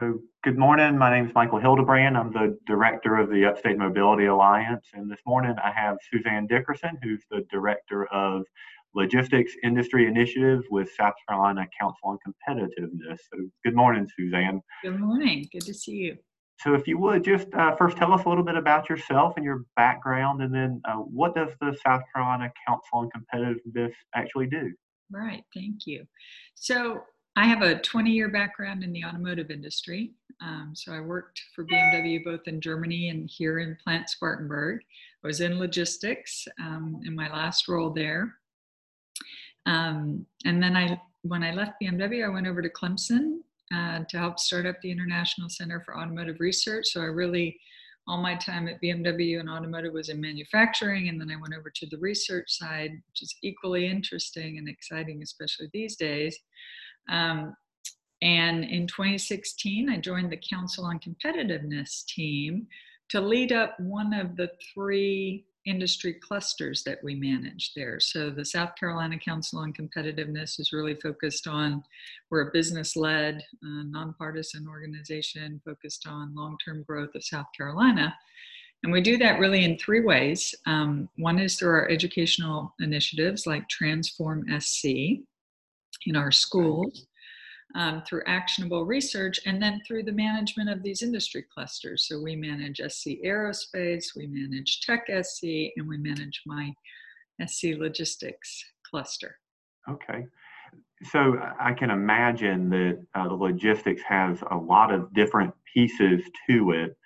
So, good morning. My name is Michael Hildebrand. I'm the director of the Upstate Mobility Alliance. And this morning I have Suzanne Dickerson, who's the director of Logistics Industry Initiative with South Carolina Council on Competitiveness. So, good morning, Suzanne. Good morning. Good to see you. So, if you would just uh, first tell us a little bit about yourself and your background, and then uh, what does the South Carolina Council on Competitiveness actually do? Right. Thank you. So, I have a 20 year background in the automotive industry. Um, so I worked for BMW both in Germany and here in Plant Spartanburg. I was in logistics um, in my last role there. Um, and then I, when I left BMW, I went over to Clemson uh, to help start up the International Center for Automotive Research. So I really, all my time at BMW and automotive was in manufacturing, and then I went over to the research side, which is equally interesting and exciting, especially these days. Um, and in 2016, I joined the Council on Competitiveness team to lead up one of the three industry clusters that we manage there. So the South Carolina Council on Competitiveness is really focused on, we're a business led, uh, nonpartisan organization focused on long term growth of South Carolina. And we do that really in three ways. Um, one is through our educational initiatives like Transform SC, in our schools um, through actionable research and then through the management of these industry clusters. So we manage SC Aerospace, we manage Tech SC, and we manage my SC Logistics cluster. Okay. So I can imagine that uh, the logistics has a lot of different pieces to it.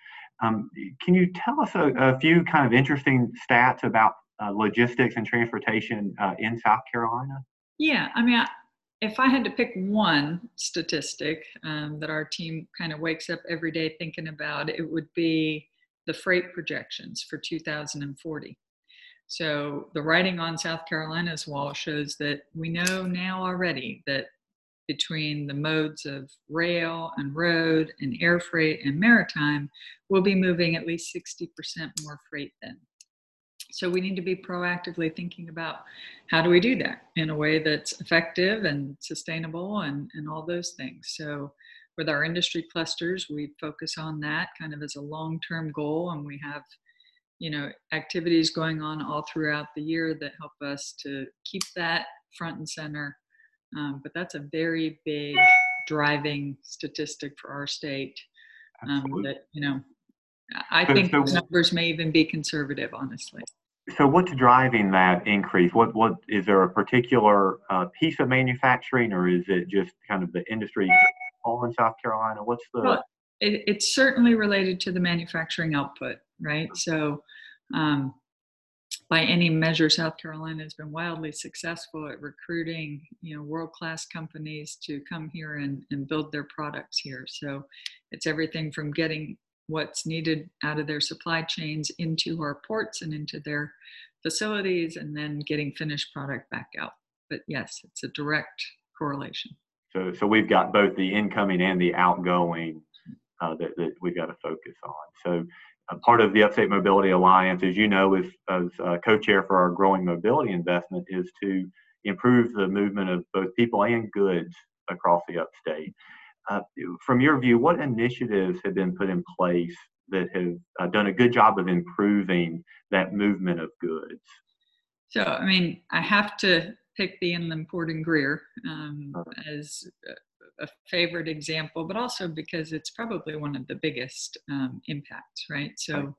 Um, can you tell us a, a, few kind of interesting stats about uh, logistics and transportation uh, in South Carolina? Yeah, I mean, I, if I had to pick one statistic um, that our team kind of wakes up every day thinking about, it would be the freight projections for 2040. So the writing on South Carolina's wall shows that we know now already that between the modes of rail and road and air freight and maritime, we'll be moving at least 60% more freight then. So we need to be proactively thinking about how do we do that in a way that's effective and sustainable and, and all those things. So with our industry clusters, we focus on that kind of as a long-term goal and we have you know activities going on all throughout the year that help us to keep that front and center. Um, but that's a very big driving statistic for our state um, that you know I think so, those numbers may even be conservative, honestly. So what's driving that increase? What what is there a particular uh, piece of manufacturing, or is it just kind of the industry all in South Carolina? What's the? Well, it, it's certainly related to the manufacturing output, right? So, um, by any measure, South Carolina has been wildly successful at recruiting, you know, world-class companies to come here and, and build their products here. So, it's everything from getting what's needed out of their supply chains into our ports and into their facilities and then getting finished product back out. But yes, it's a direct correlation. So, so we've got both the incoming and the outgoing uh, that, that we've got to focus on. So, uh, part of the Upstate Mobility Alliance, as you know, is, as uh, co-chair for our growing mobility investment, is to improve the movement of both people and goods across the upstate. Uh, from your view, what initiatives have been put in place that have uh, done a good job of improving that movement of goods? So, I mean, I have to pick the Inland Port and Greer um, as a favorite example, but also because it's probably one of the biggest um, impacts, right? So,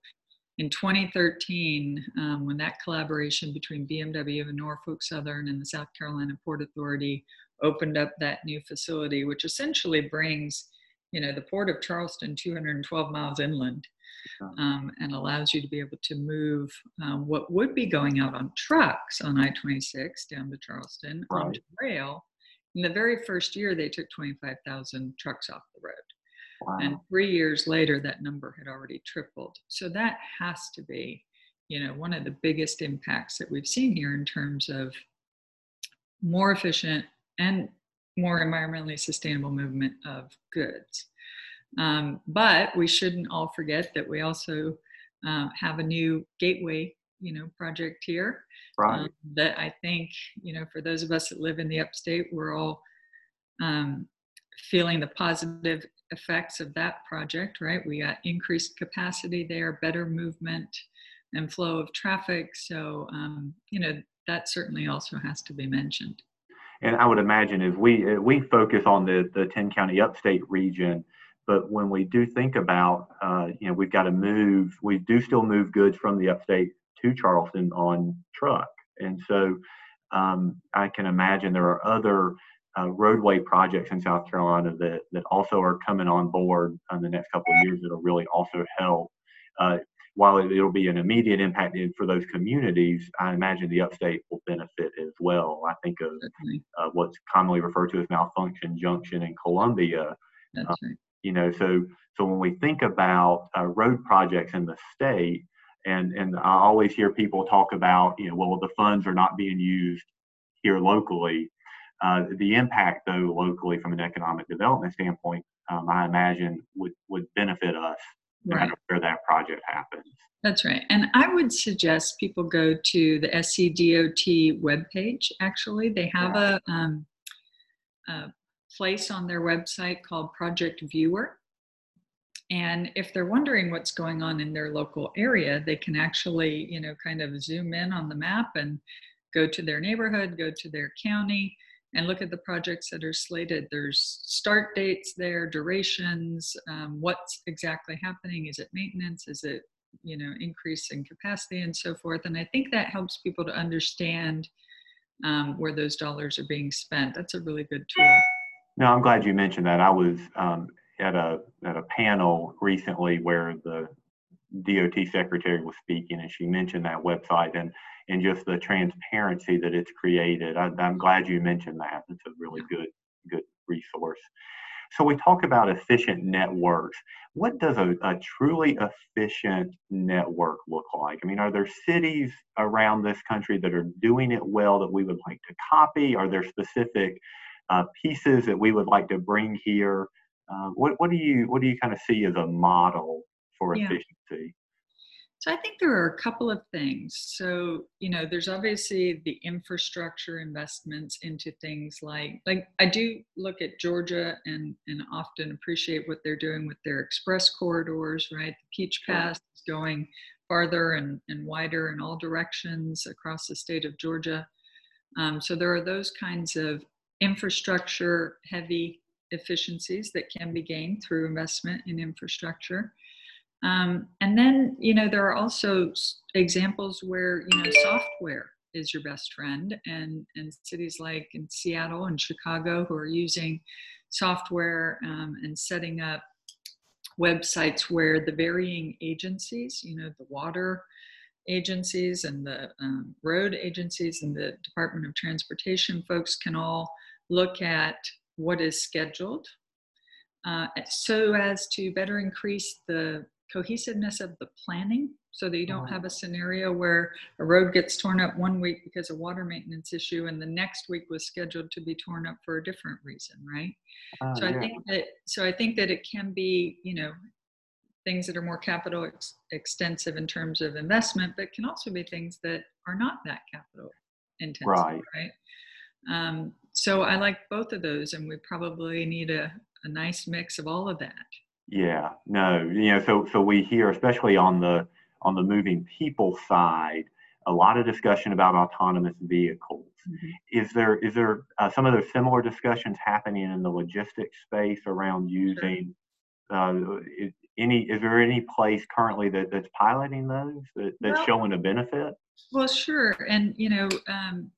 in 2013, um, when that collaboration between BMW and Norfolk Southern and the South Carolina Port Authority opened up that new facility, which essentially brings, you know, the port of Charleston 212 miles inland, um, and allows you to be able to move um, what would be going out on trucks on I-26 down to Charleston right. onto rail. In the very first year, they took 25,000 trucks off the road. Wow. And three years later, that number had already tripled. So that has to be, you know, one of the biggest impacts that we've seen here in terms of more efficient and more environmentally sustainable movement of goods. Um, but we shouldn't all forget that we also uh, have a new gateway, you know, project here. Right. Um, that I think, you know, for those of us that live in the upstate, we're all um, feeling the positive effects of that project, right? We got increased capacity there, better movement and flow of traffic. So, um, you know, that certainly also has to be mentioned. And I would imagine if we we focus on the the 10 county upstate region, but when we do think about, uh, you know, we've got to move, we do still move goods from the upstate to Charleston on truck. And so um, I can imagine there are other uh, roadway projects in South Carolina that, that also are coming on board in the next couple of years that'll really also help. Uh, while it, will be an immediate impact for those communities, I imagine the upstate will benefit as well. I think of uh, what's commonly referred to as malfunction junction in Columbia. Uh, right. You know, so so when we think about uh, road projects in the state, and and I always hear people talk about, you know, well, the funds are not being used here locally. Uh, the impact, though, locally from an economic development standpoint, um, I imagine would would benefit us no right. matter where that project happens. That's right. And I would suggest people go to the SCDOT webpage. Actually, they have a, um, a place on their website called Project Viewer. And if they're wondering what's going on in their local area, they can actually, you know, kind of zoom in on the map and go to their neighborhood, go to their county, and look at the projects that are slated. There's start dates there, durations, um, what's exactly happening. Is it maintenance? Is it, you know, increase in capacity and so forth? And I think that helps people to understand um, where those dollars are being spent. That's a really good tool. No, I'm glad you mentioned that. I was um, at a at a panel recently where the DOT secretary was speaking, and she mentioned that website and and just the transparency that it's created. I, am glad you mentioned that. It's a really good good resource. So we talk about efficient networks. What does a, a truly efficient network look like? I mean, are there cities around this country that are doing it well that we would like to copy? Are there specific uh, pieces that we would like to bring here? Uh, what, what do you what do you kind of see as a model for yeah. efficiency? So I think there are a couple of things. So, you know, there's obviously the infrastructure investments into things like like I do look at Georgia and and often appreciate what they're doing with their express corridors, right? The Peach Pass is going farther and, and wider in all directions across the state of Georgia. Um, so there are those kinds of infrastructure heavy efficiencies that can be gained through investment in infrastructure. Um, and then, you know, there are also examples where, you know, software is your best friend and, and cities like in Seattle and Chicago who are using software um, and setting up websites where the varying agencies, you know, the water agencies and the um, road agencies and the Department of Transportation folks can all look at what is scheduled uh, so as to better increase the cohesiveness of the planning so that you don't have a scenario where a road gets torn up one week because of water maintenance issue and the next week was scheduled to be torn up for a different reason right? Uh, so i think that so i think that it can be you know things that are more capital ex- extensive in terms of investment but can also be things that are not that capital intensive right, right? Um, so i like both of those and we probably need a, a nice mix of all of that yeah, no, you know, so so we hear, especially on the on the moving people side, a lot of discussion about autonomous vehicles. Mm-hmm. Is there is there uh, some of those similar discussions happening in the logistics space around using? Sure. Uh, is, any is there any place currently that, that's piloting those that, that's well, showing a benefit? Well, sure, and you know, um,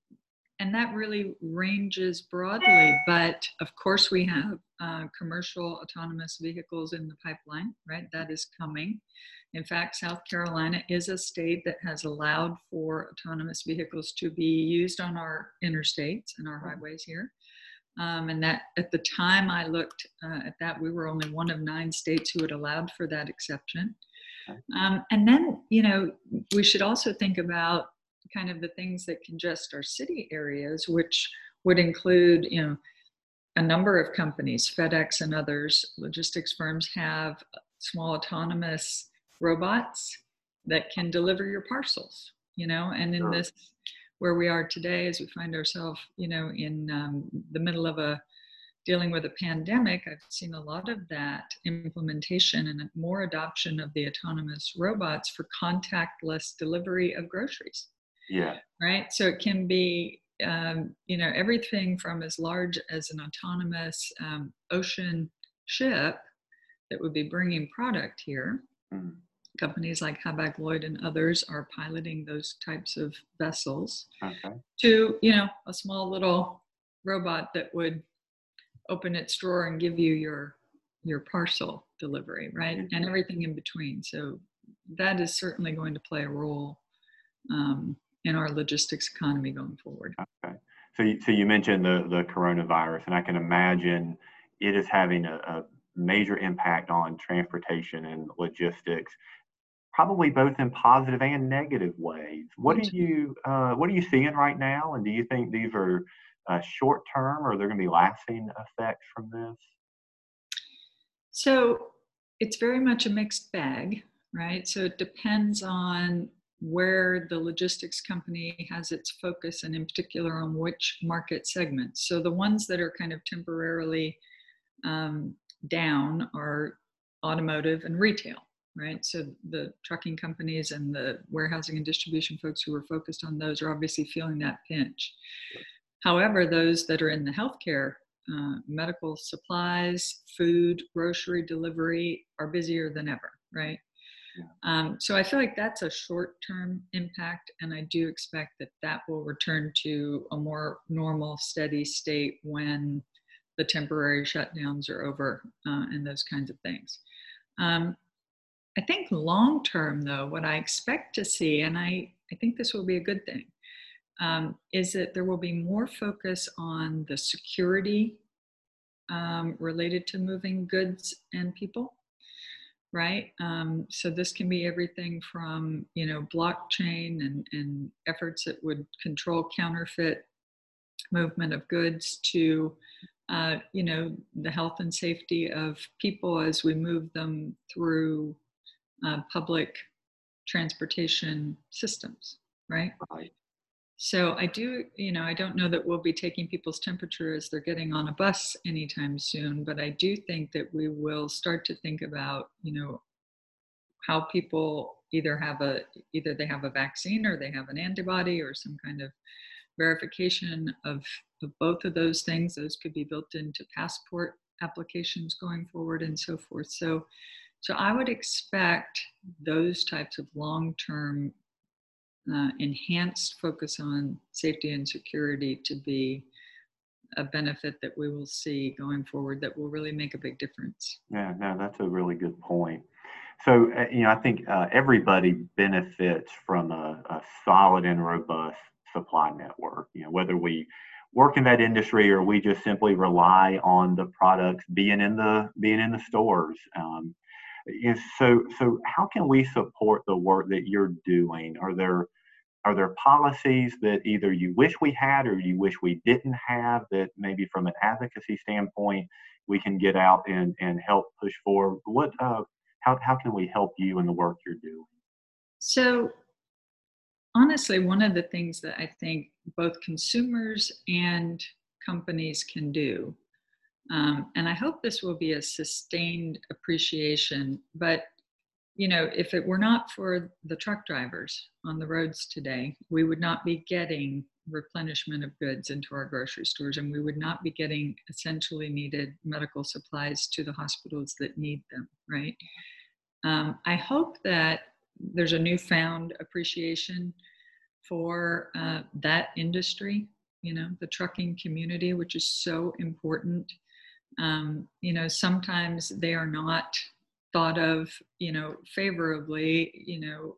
and that really ranges broadly. But of course, we have uh, commercial autonomous vehicles in the pipeline, right? That is coming. In fact, South Carolina is a state that has allowed for autonomous vehicles to be used on our interstates and our highways here. Um, and that at the time I looked uh, at that, we were only one of nine states who had allowed for that exception. Um, and then, you know, we should also think about kind of the things that congest our city areas, which would include, you know, a number of companies, FedEx and others, logistics firms have small autonomous robots that can deliver your parcels, you know, and in sure. this where we are today as we find ourselves, you know, in um, the middle of a dealing with a pandemic, I've seen a lot of that implementation and more adoption of the autonomous robots for contactless delivery of groceries. Yeah. Right. So it can be, um, you know, everything from as large as an autonomous um, ocean ship that would be bringing product here. Mm. Companies like Hapag Lloyd and others are piloting those types of vessels. Okay. To you know, a small little robot that would open its drawer and give you your your parcel delivery, right, mm-hmm. and everything in between. So that is certainly going to play a role um, in our logistics economy going forward. Okay. So, you, so you mentioned the the coronavirus, and I can imagine it is having a, a major impact on transportation and logistics probably both in positive and negative ways. What are you uh, what are you seeing right now, and do you think these are uh, short term, or are there going to be lasting effects from this? So it's very much a mixed bag, right? So it depends on where the logistics company has its focus, and in particular on which market segments. So the ones that are kind of temporarily um, down are automotive and retail right? So the trucking companies and the warehousing and distribution folks who are focused on those are obviously feeling that pinch. However, those that are in the healthcare, uh, medical supplies, food, grocery delivery are busier than ever, right? Um, so I feel like that's a short-term impact, and I do expect that that will return to a more normal, steady state when the temporary shutdowns are over uh, and those kinds of things. Um, I think long term, though, what I expect to see, and I, I think this will be a good thing, um, is that there will be more focus on the security um, related to moving goods and people right um, so this can be everything from you know blockchain and, and efforts that would control counterfeit movement of goods to uh, you know the health and safety of people as we move them through uh, public transportation systems, right? Right. So I do, you know, I don't know that we'll be taking people's temperature as they're getting on a bus anytime soon, but I do think that we will start to think about, you know, how people either have a either they have a vaccine or they have an antibody or some kind of verification of, of both of those things. Those could be built into passport applications going forward and so forth. So so I would expect those types of long term uh, enhanced focus on safety and security to be a benefit that we will see going forward that will really make a big difference. Yeah, no, that's a really good point. So, uh, you know, I think uh, everybody benefits from a, a, solid and robust supply network. You know, whether we work in that industry or we just simply rely on the products being in the being in the stores. Um, is so so how can we support the work that you're doing? Are there are there policies that either you wish we had or you wish we didn't have that maybe from an advocacy standpoint we can get out and and help push forward? What uh how, how can we help you in the work you're doing? So honestly one of the things that i think both consumers and companies can do um, and I hope this will be a sustained appreciation. But, you know, if it were not for the truck drivers on the roads today, we would not be getting replenishment of goods into our grocery stores and we would not be getting essentially needed medical supplies to the hospitals that need them, right? Um, I hope that there's a newfound appreciation for uh, that industry, you know, the trucking community, which is so important um, you know sometimes they are not thought of you know favorably. You know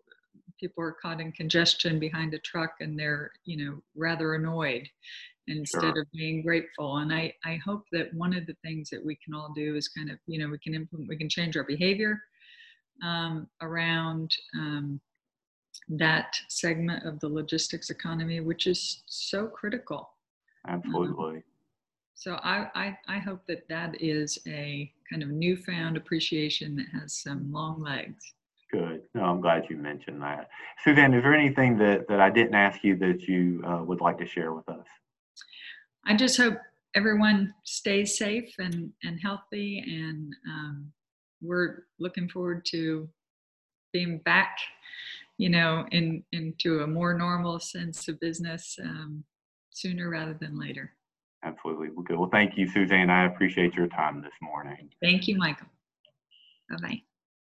people are caught in congestion behind a truck and they're you know rather annoyed instead sure. of being grateful. And i i hope that one of the things that we can all do is kind of you know we can implement we can change our behavior um, around um, that segment of the logistics economy which is so critical. Um, absolutely so I, I, I hope that that is a kind of newfound appreciation that has some long legs. Good. No, I'm glad you mentioned that. Suzanne, is there anything that, that I didn't ask you that you uh, would like to share with us? I just hope everyone stays safe and, and healthy. And um, we're looking forward to being back, you know, in into a more normal sense of business um, sooner rather than later. Absolutely. Well, good. Well, thank you, Suzanne. I appreciate your time this morning. Thank you, Michael. Bye bye.